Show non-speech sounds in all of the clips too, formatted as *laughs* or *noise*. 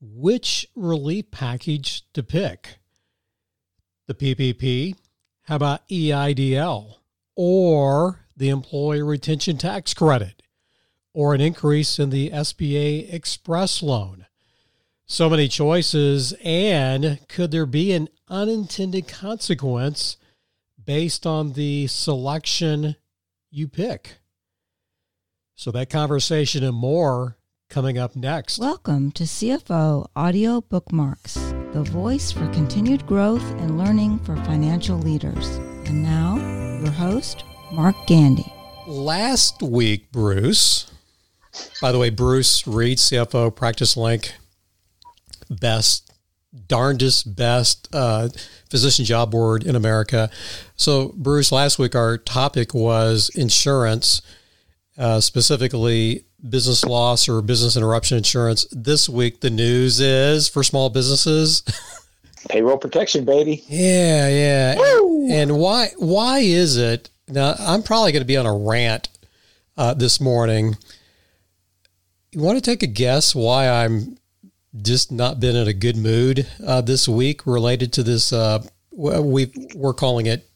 which relief package to pick. The PPP, how about EIDL, or the Employee Retention Tax Credit, or an increase in the SBA Express loan? So many choices, and could there be an unintended consequence based on the selection you pick? So, that conversation and more coming up next. Welcome to CFO Audio Bookmarks, the voice for continued growth and learning for financial leaders. And now, your host, Mark Gandy. Last week, Bruce, by the way, Bruce Reed, CFO, Practice Link, best, darndest best uh, physician job board in America. So, Bruce, last week our topic was insurance, uh, specifically business loss or business interruption insurance. This week, the news is for small businesses. *laughs* Payroll protection, baby. Yeah, yeah. Woo! And why? Why is it? Now, I'm probably going to be on a rant uh, this morning. You want to take a guess why I'm just not been in a good mood uh, this week related to this? Uh, we we're calling it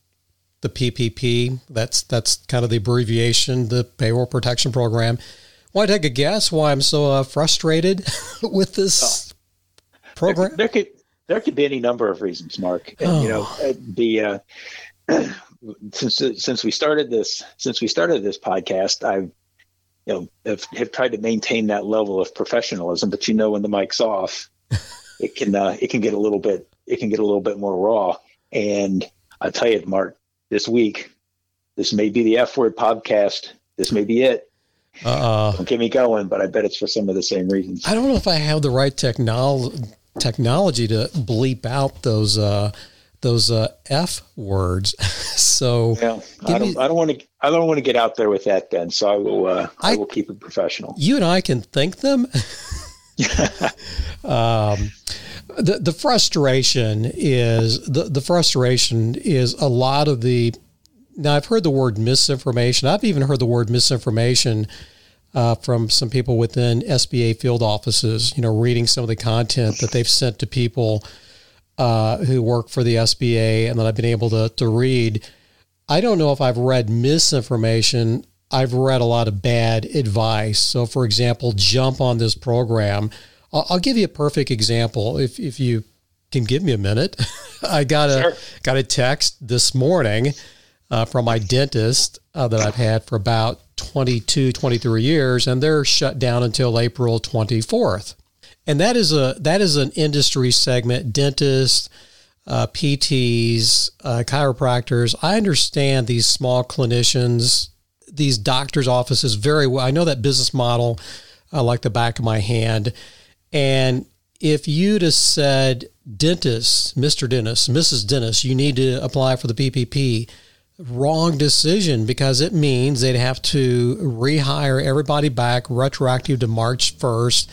the PPP. That's that's kind of the abbreviation, the Payroll Protection Program. Want to take a guess why I'm so uh, frustrated *laughs* with this oh. program? There, there, could there could be any number of reasons, Mark. And, oh. You know, uh, the uh, *clears throat* since since we started this since we started this podcast, I've you know have, have tried to maintain that level of professionalism. But you know, when the mic's off, *laughs* it can uh, it can get a little bit it can get a little bit more raw. And I tell you, Mark, this week, this may be the F word podcast. This may be it. Uh, Don't get me going, but I bet it's for some of the same reasons. I don't know if I have the right technology technology to bleep out those uh, those uh, f words. *laughs* so yeah, I don't. Me, I don't want to. I don't want to get out there with that. Then, so I will. Uh, I, I, will keep it professional. You and I can think them. *laughs* um, the the frustration is the the frustration is a lot of the now I've heard the word misinformation. I've even heard the word misinformation uh, from some people within SBA field offices. You know, reading some of the content that they've sent to people uh, who work for the SBA, and that I've been able to to read. I don't know if I've read misinformation. I've read a lot of bad advice. So, for example, jump on this program. I'll, I'll give you a perfect example. If if you can give me a minute, *laughs* I got a sure. got a text this morning uh, from my dentist uh, that I've had for about 22, 23 years, and they're shut down until April 24th. And that is a that is an industry segment. Dentists, uh, PTs, uh, chiropractors. I understand these small clinicians, these doctors' offices very well. I know that business model uh, like the back of my hand. And if you'd have said, dentist, Mr. Dennis, Mrs. Dennis, you need to apply for the PPP wrong decision because it means they'd have to rehire everybody back retroactive to March 1st.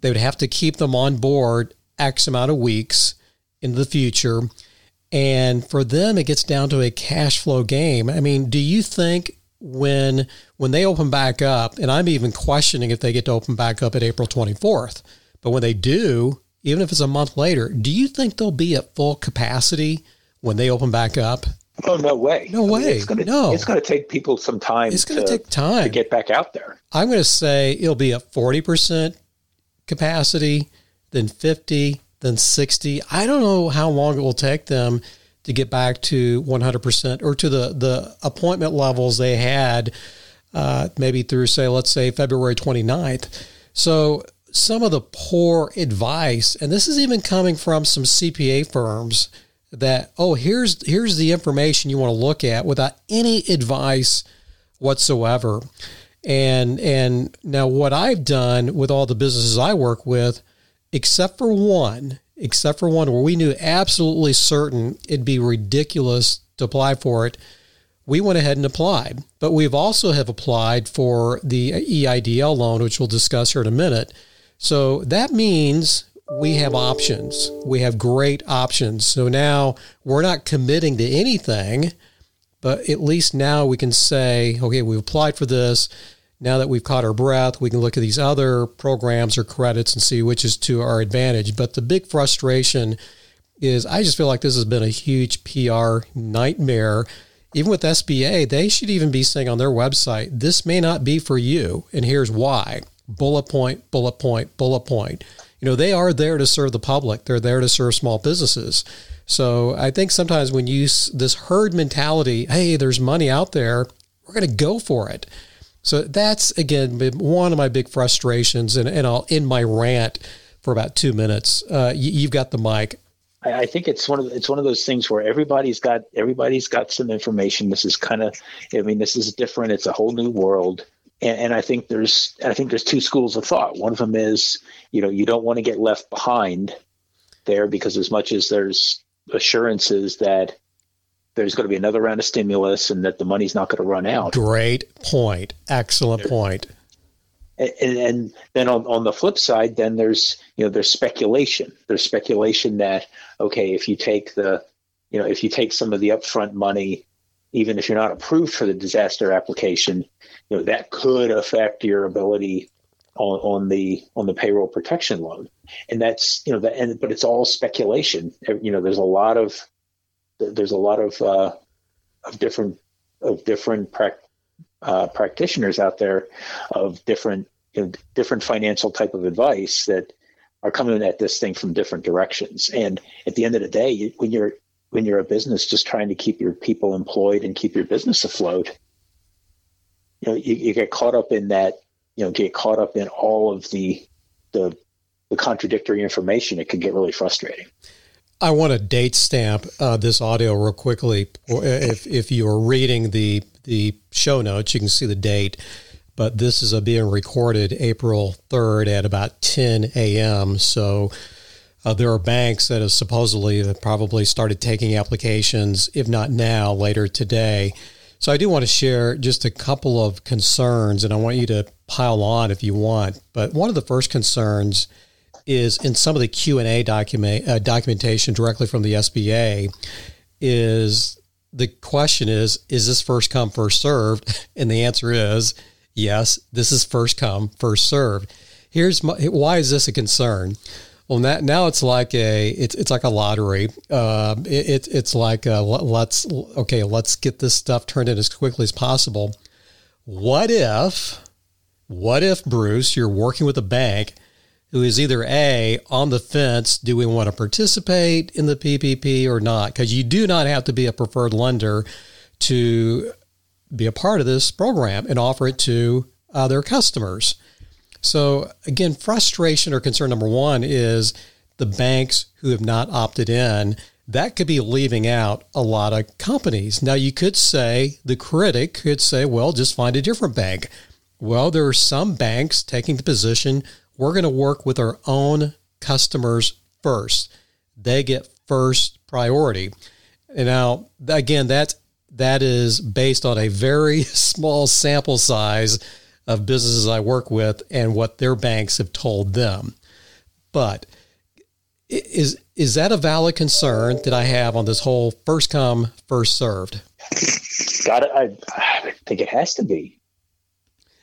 They would have to keep them on board X amount of weeks into the future. And for them, it gets down to a cash flow game. I mean, do you think when when they open back up, and I'm even questioning if they get to open back up at April 24th, but when they do, even if it's a month later, do you think they'll be at full capacity when they open back up? Oh no way! No way! Mean, it's gonna, no, it's going to take people some time. It's going to take time to get back out there. I'm going to say it'll be at forty percent capacity, then fifty, then sixty. I don't know how long it will take them to get back to one hundred percent or to the the appointment levels they had, uh, maybe through say let's say February 29th. So some of the poor advice, and this is even coming from some CPA firms that oh here's here's the information you want to look at without any advice whatsoever. And and now what I've done with all the businesses I work with except for one except for one where we knew absolutely certain it'd be ridiculous to apply for it we went ahead and applied. But we've also have applied for the EIDL loan which we'll discuss here in a minute. So that means we have options. We have great options. So now we're not committing to anything, but at least now we can say, okay, we've applied for this. now that we've caught our breath, we can look at these other programs or credits and see which is to our advantage. But the big frustration is I just feel like this has been a huge PR nightmare. Even with SBA, they should even be saying on their website, this may not be for you. And here's why bullet point, bullet point, bullet point. You know, they are there to serve the public, they're there to serve small businesses. So I think sometimes when you this herd mentality, hey, there's money out there, we're going to go for it. So that's again one of my big frustrations, and, and I'll end my rant for about two minutes. Uh, you, have got the mic. I, think it's one of it's one of those things where everybody's got everybody's got some information. This is kind of, I mean, this is different. It's a whole new world, and, and I think there's I think there's two schools of thought. One of them is, you know, you don't want to get left behind there because as much as there's assurances that there's going to be another round of stimulus and that the money's not going to run out. Great point. Excellent point. And, and, then on, on the flip side, then there's you know there's speculation. There's speculation that okay, if you take the you know if you take some of the upfront money, even if you're not approved for the disaster application, you know that could affect your ability on, on the on the payroll protection loan. And that's you know that and but it's all speculation. You know, there's a lot of there's a lot of uh, of different of different pra- uh, practitioners out there of different you know, different financial type of advice that are coming at this thing from different directions. And at the end of the day, when you're when you're a business just trying to keep your people employed and keep your business afloat, you know, you, you get caught up in that, you know, get caught up in all of the the the contradictory information. It can get really frustrating. I want to date stamp uh, this audio real quickly. If if you are reading the the show notes, you can see the date. But this is a being recorded April third at about ten a.m. So uh, there are banks that have supposedly probably started taking applications, if not now, later today. So I do want to share just a couple of concerns, and I want you to pile on if you want. But one of the first concerns is in some of the Q and A document uh, documentation directly from the SBA is the question is is this first come first served *laughs* and the answer is yes this is first come first served here's my, why is this a concern well now, now it's like a it's, it's like a lottery uh, it, it's like a, let's okay let's get this stuff turned in as quickly as possible what if what if bruce you're working with a bank who is either A, on the fence, do we want to participate in the PPP or not? Because you do not have to be a preferred lender to be a part of this program and offer it to uh, their customers. So, again, frustration or concern number one is the banks who have not opted in. That could be leaving out a lot of companies. Now, you could say, the critic could say, well, just find a different bank. Well, there are some banks taking the position we're going to work with our own customers first. They get first priority. And now, again, that's that is based on a very *laughs* small sample size of businesses I work with and what their banks have told them. But is is that a valid concern that I have on this whole first come first served? Got it. I, I think it has to be.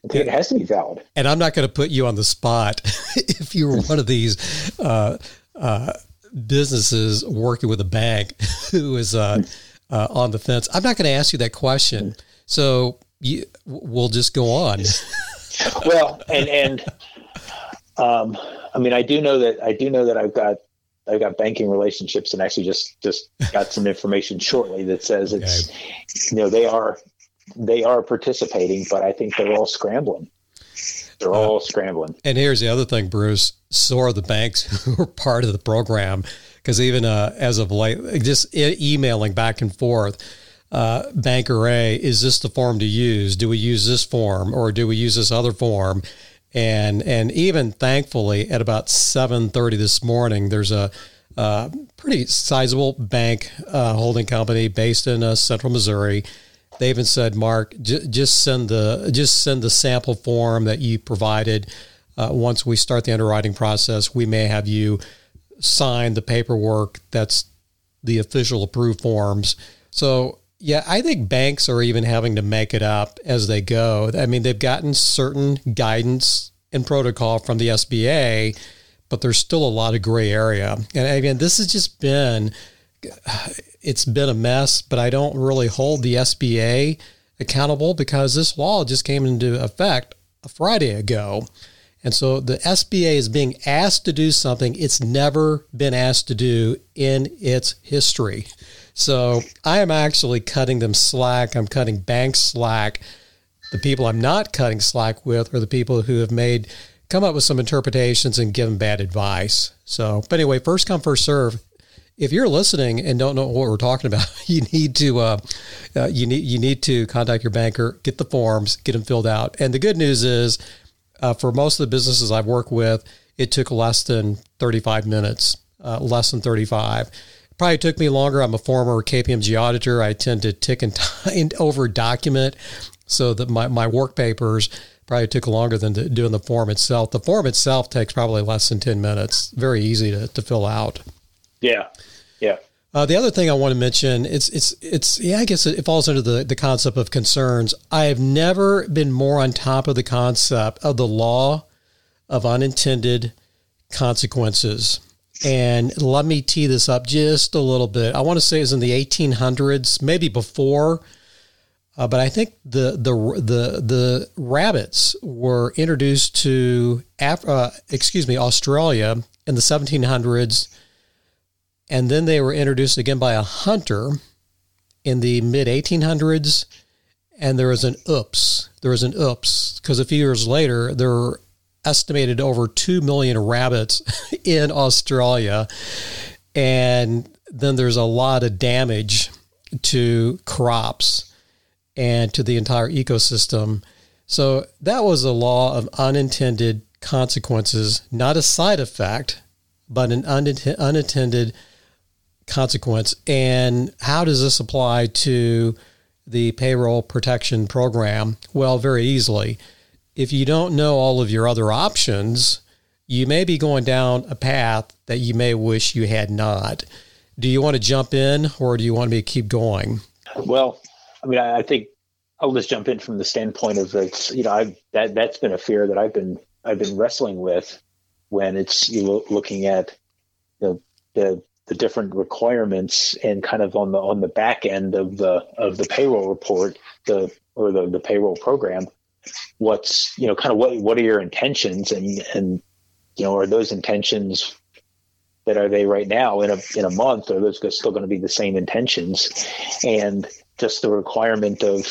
I think it has to be valid. And I'm not going to put you on the spot *laughs* if you were one of these uh, uh, businesses working with a bank *laughs* who is uh, uh on the fence. I'm not going to ask you that question. So you, we'll just go on. *laughs* well, and and um, I mean, I do know that I do know that I've got I've got banking relationships, and actually just just got some information shortly that says it's okay. you know they are they are participating, but I think they're all scrambling. They're uh, all scrambling. And here's the other thing, Bruce. So are the banks *laughs* who are part of the program, because even uh, as of late, just e- emailing back and forth. Uh, banker A, is this the form to use? Do we use this form or do we use this other form? And and even thankfully, at about seven thirty this morning, there's a pretty sizable bank uh, holding company based in uh, Central Missouri they even said, Mark, j- just send the just send the sample form that you provided. Uh, once we start the underwriting process, we may have you sign the paperwork that's the official approved forms. So Yeah, I think banks are even having to make it up as they go. I mean, they've gotten certain guidance and protocol from the SBA, but there's still a lot of gray area. And again, this has just been it's been a mess, but I don't really hold the SBA accountable because this law just came into effect a Friday ago. And so the SBA is being asked to do something it's never been asked to do in its history. So I am actually cutting them slack. I'm cutting banks slack. The people I'm not cutting slack with are the people who have made come up with some interpretations and given bad advice. So, but anyway, first come, first serve if you're listening and don't know what we're talking about, *laughs* you need to uh, uh, you need you need to contact your banker, get the forms, get them filled out. And the good news is, uh, for most of the businesses I've worked with, it took less than 35 minutes, uh, less than 35. Probably took me longer. I'm a former KPMG auditor. I tend to tick and, *laughs* and over document, so that my my work papers probably took longer than doing the form itself. The form itself takes probably less than 10 minutes. Very easy to, to fill out. Yeah. Yeah. Uh, the other thing I want to mention, it's it's it's yeah, I guess it falls under the the concept of concerns. I have never been more on top of the concept of the law of unintended consequences. And let me tee this up just a little bit. I want to say it's in the 1800s, maybe before, uh, but I think the the the the rabbits were introduced to Af- uh, excuse me Australia in the 1700s and then they were introduced again by a hunter in the mid 1800s. And there was an oops. There was an oops because a few years later, there estimated over 2 million rabbits *laughs* in Australia. And then there's a lot of damage to crops and to the entire ecosystem. So that was a law of unintended consequences, not a side effect, but an unintended consequence. And how does this apply to the payroll protection program? Well, very easily. If you don't know all of your other options, you may be going down a path that you may wish you had not. Do you want to jump in or do you want me to keep going? Well, I mean, I think I'll just jump in from the standpoint of it's, you know, I've, that, that's been a fear that I've been, I've been wrestling with when it's you looking at the the different requirements and kind of on the on the back end of the of the payroll report the or the, the payroll program what's you know kind of what what are your intentions and and you know are those intentions that are they right now in a in a month are those still going to be the same intentions and just the requirement of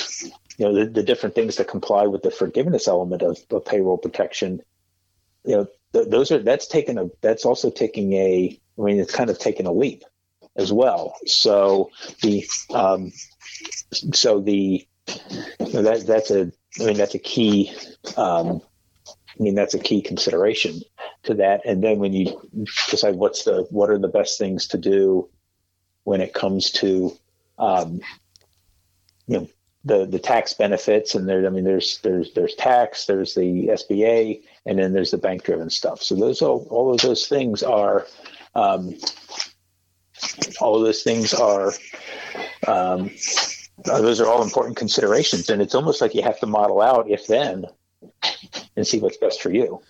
you know the, the different things that comply with the forgiveness element of, of payroll protection you know th- those are that's taken a that's also taking a I mean, it's kind of taken a leap as well. So the um, so the you know, that that's a I mean that's a key. Um, I mean that's a key consideration to that. And then when you decide what's the what are the best things to do when it comes to um, you know the the tax benefits and there I mean there's there's there's tax there's the SBA and then there's the bank driven stuff. So those all all of those things are um, all of those things are um, those are all important considerations, and it's almost like you have to model out if then and see what's best for you.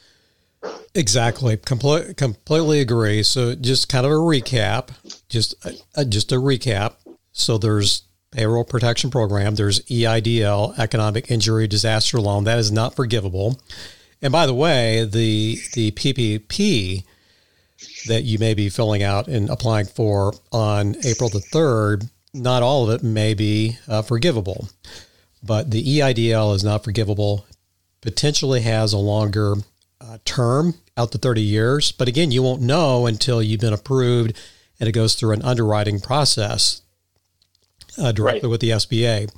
Exactly, Comple- completely agree. So, just kind of a recap, just a, just a recap. So, there's payroll protection program. There's EIDL, economic injury disaster loan. That is not forgivable. And by the way, the the PPP that you may be filling out and applying for on April the 3rd, not all of it may be uh, forgivable. But the EIDL is not forgivable, potentially has a longer uh, term out to 30 years. But again, you won't know until you've been approved and it goes through an underwriting process uh, directly right. with the SBA.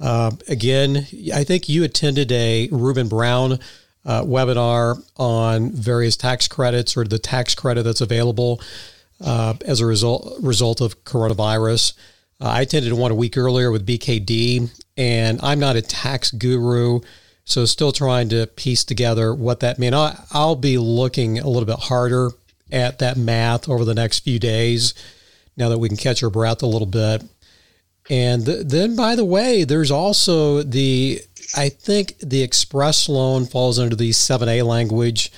Uh, again, I think you attended a RubinBrown uh, webinar on various tax credits or the tax credit that's available uh, as a result result of coronavirus. Uh, I attended one a week earlier with BKD, and I'm not a tax guru, so still trying to piece together what that means. I'll, be looking a little bit harder at that math over the next few days. Now that we can catch our breath a little bit, And th- then, by the way, there's also the, I think the express loan falls under the 7A language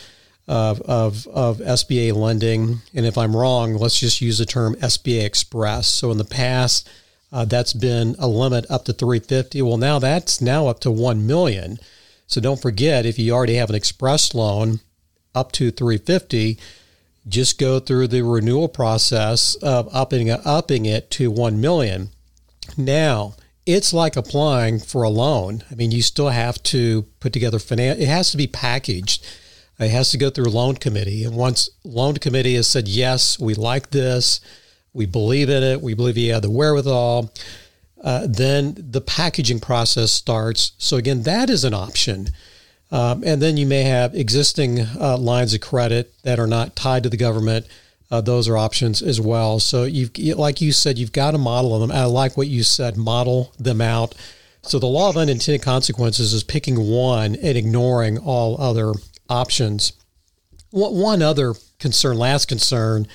of, of, of SBA lending. And if I'm wrong, let's just use the term SBA Express. So in the past, uh, that's been a limit up to 350. Well, now that's now up to 1 million. So don't forget, if you already have an express loan up to 350, just go through the renewal process of upping, upping it to 1 million. Now, it's like applying for a loan. I mean, you still have to put together finance. It has to be packaged. It has to go through loan committee. And once loan committee has said, yes, we like this, we believe in it, we believe you have the wherewithal, uh, then the packaging process starts. So again, that is an option. Um, and then you may have existing uh, lines of credit that are not tied to the government. Uh, those are options as well. So you've, like you said, you've got to model them. I like what you said, model them out. So the law of unintended consequences is picking one and ignoring all other options. One other concern, last concern,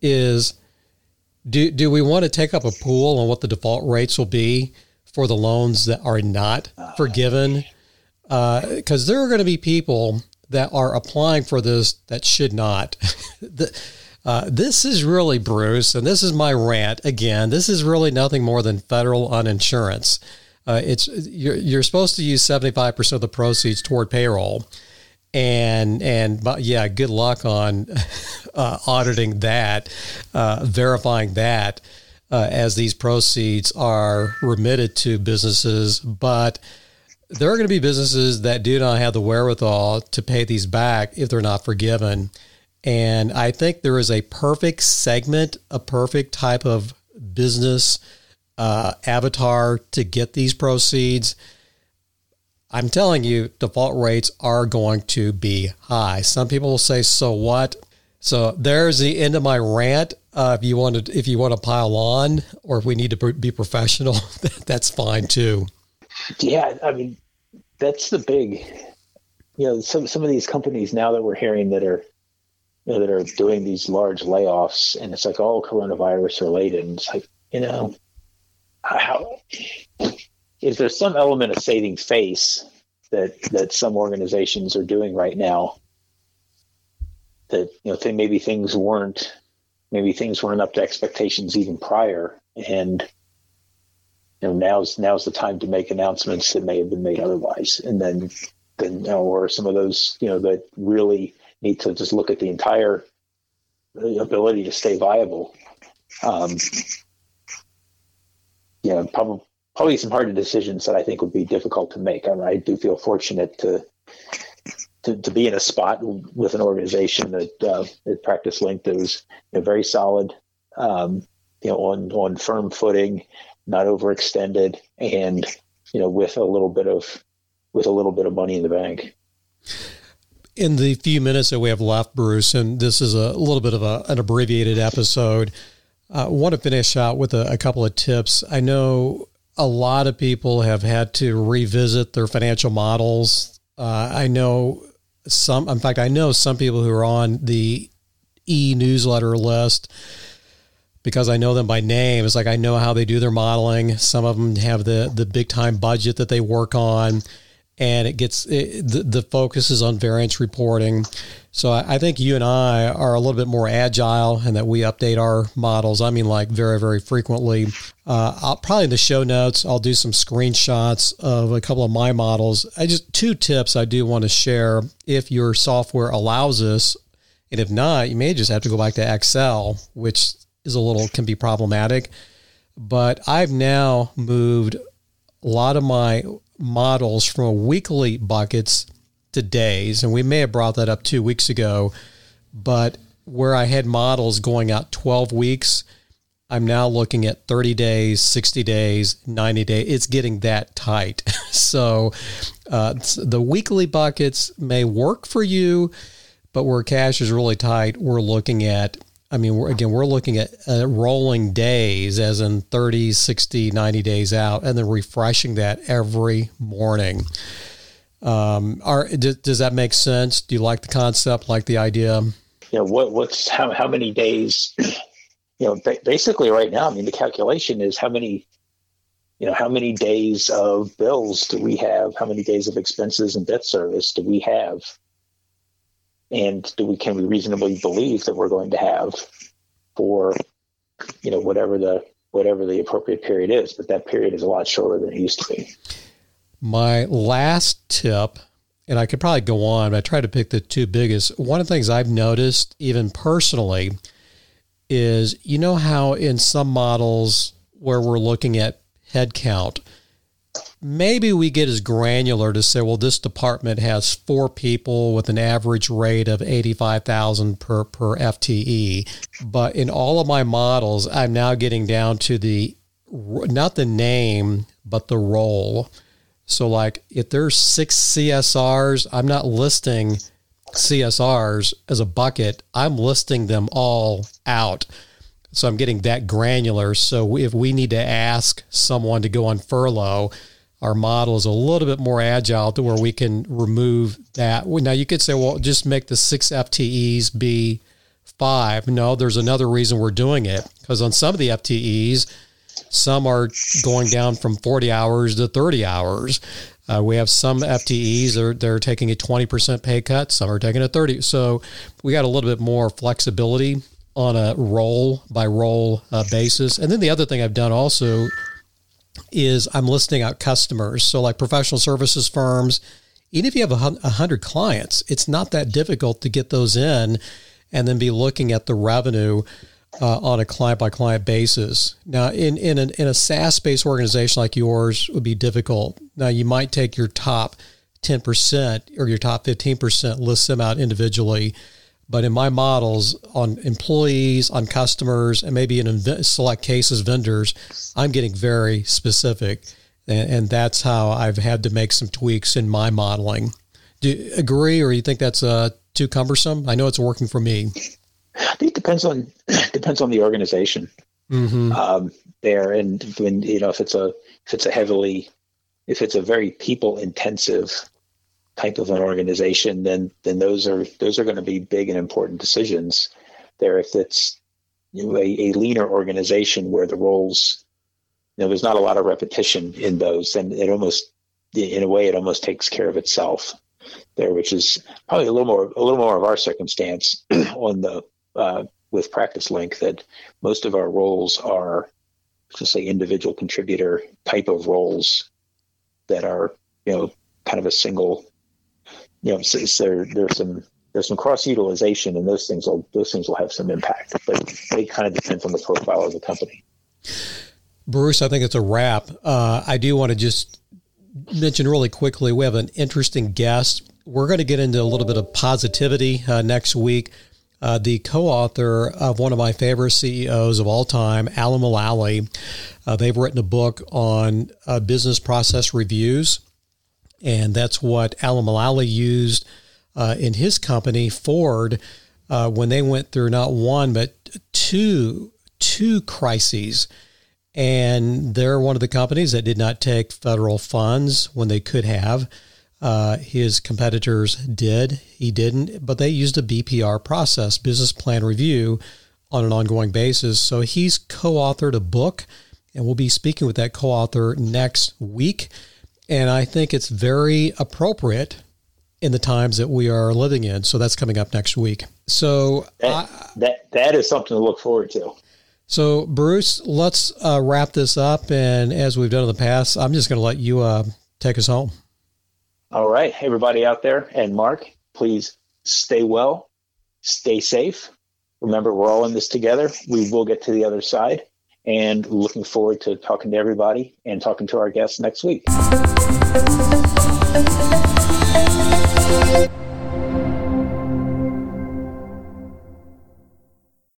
is do do we want to take up a pool on what the default rates will be for the loans that are not forgiven? Because uh, there are going to be people that are applying for this that should not. *laughs* the, uh, this is really Bruce, and this is my rant again. This is really nothing more than federal uninsurance. Uh, it's you're, you're supposed to use seventy five percent of the proceeds toward payroll and and yeah, good luck on *laughs* uh, auditing that, uh, verifying that uh, as these proceeds are remitted to businesses. But there are going to be businesses that do not have the wherewithal to pay these back if they're not forgiven. And I think there is a perfect segment, a perfect type of business uh, avatar to get these proceeds I'm telling you, default rates are going to be high. Some people will say, "So what?" So there's the end of my rant. Uh, if you want to, if you want to pile on, or if we need to be professional, *laughs* that's fine too. Yeah, I mean, that's the big. You know, some some of these companies now that we're hearing that are, you know, that are doing these large layoffs, and it's like all coronavirus related. And it's like, you know, how is there some element of saving face that that some organizations are doing right now? That you know maybe things weren't maybe things weren't up to expectations even prior and you know now's now's the time to make announcements that may have been made otherwise. And then then you know, or some of those you know that really need to just look at the entire ability to stay viable. Um yeah probably probably some hard decisions that I think would be difficult to make. I, mean, I do feel fortunate to, to, to be in a spot with an organization that uh, that Practice that was you know, very solid, um, you know, on on firm footing, not overextended, and you know, with a little bit of with a little bit of money in the bank. In the few minutes that we have left, Bruce, and this is a little bit of a, an abbreviated episode. I want to finish out with a, a couple of tips. I know a lot of people have had to revisit their financial models. Uh, I know some, in fact, I know some people who are on the e newsletter list because I know them by name. It's like I know how they do their modeling. Some of them have the the big time budget that they work on and it gets it, the, the focus is on variance reporting. So I, I, think you and I are a little bit more agile and that we update our models. I mean, like very, very frequently. Uh, I'll probably in the show notes, I'll do some screenshots of a couple of my models. I just two tips I do want to share if your software allows this. And if not, you may just have to go back to Excel, which is a little can be problematic. But I've now moved a lot of my models from weekly buckets to days. And we may have brought that up two weeks ago, but where I had models going out 12 weeks, I'm now looking at 30 days, 60 days, 90 days. It's getting that tight. *laughs* so uh, the weekly buckets may work for you, but where cash is really tight, we're looking at I mean, we're, again, we're looking at uh, rolling days, as in 30, 60, 90 days out, and then refreshing that every morning. Um, are, does, does that make sense? Do you like the concept, like the idea? Yeah. what, what's how, how many days? *clears throat* You know, basically, right now, I mean, the calculation is how many you know, how many days of bills do we have? How many days of expenses and debt service do we have? And do we can we reasonably believe that we're going to have for, you know, whatever the whatever the appropriate period is? But that period is a lot shorter than it used to be. My last tip, and I could probably go on, but I try to pick the two biggest. One of the things I've noticed, even personally, is you know how in some models where we're looking at headcount, maybe we get as granular to say, well, this department has four people with an average rate of 85,000 per, per FTE. But in all of my models, I'm now getting down to the, not the name, but the role. So like if there's six CSRs, I'm not listing CSRs as a bucket. I'm listing them all out. So I'm getting that granular. So if we need to ask someone to go on furlough, our model is a little bit more agile to where we can remove that. Now you could say, well, just make the six FTEs be five. No, there's another reason we're doing it because on some of the FTEs, some are going down from 40 hours to 30 hours. Uh, we have some FTEs that are, they're taking a 20% pay cut. Some are taking a 30. So we got a little bit more flexibility on a role by role uh, basis. And then the other thing I've done also is I'm listing out customers. So like professional services firms, even if you have a hundred clients, it's not that difficult to get those in and then be looking at the revenue uh, on a client by client basis. Now, in in, an, in a SaaS based organization like yours, would be difficult. Now, you might take your top ten percent or your top fifteen percent, list them out individually. But in my models on employees, on customers, and maybe in select cases vendors, I'm getting very specific, and, and that's how I've had to make some tweaks in my modeling. Do you agree, or you think that's uh, too cumbersome? I know it's working for me. I think it depends on *clears throat* depends on the organization mm-hmm. um, there, and when you know if it's a if it's a heavily if it's a very people intensive type of an organization, then then those are those are going to be big and important decisions there. If it's you know, a, a leaner organization where the roles you know there's not a lot of repetition in those, then it almost in a way it almost takes care of itself there, which is probably a little more a little more of our circumstance *clears throat* on the uh, with Practice Link that most of our roles are just say individual contributor type of roles that are you know kind of a single you know so, there's some there's some cross utilization and those things will those things will have some impact but it kind of depends on the profile of the company. Bruce i think it's a wrap. Uh, i do want to just mention really quickly we have an interesting guest. We're going to get into a little bit of positivity uh, next week. Uh, the co-author of one of my favorite CEOs of all time, Alan Mulally. Uh, they've written a book on uh, business process reviews, and that's what Alan Mulally used uh, in his company, Ford, uh, when they went through not one but two two crises. And they're one of the companies that did not take federal funds when they could have. Uh, his competitors did. He didn't, but they used a BPR process, business plan review, on an ongoing basis. So he's co authored a book, and we'll be speaking with that co author next week. And I think it's very appropriate in the times that we are living in. So that's coming up next week. So that, I, that, that is something to look forward to. So, Bruce, let's uh, wrap this up. And as we've done in the past, I'm just going to let you uh, take us home. All right, everybody out there, and Mark, please stay well, stay safe. Remember, we're all in this together. We will get to the other side. And looking forward to talking to everybody and talking to our guests next week.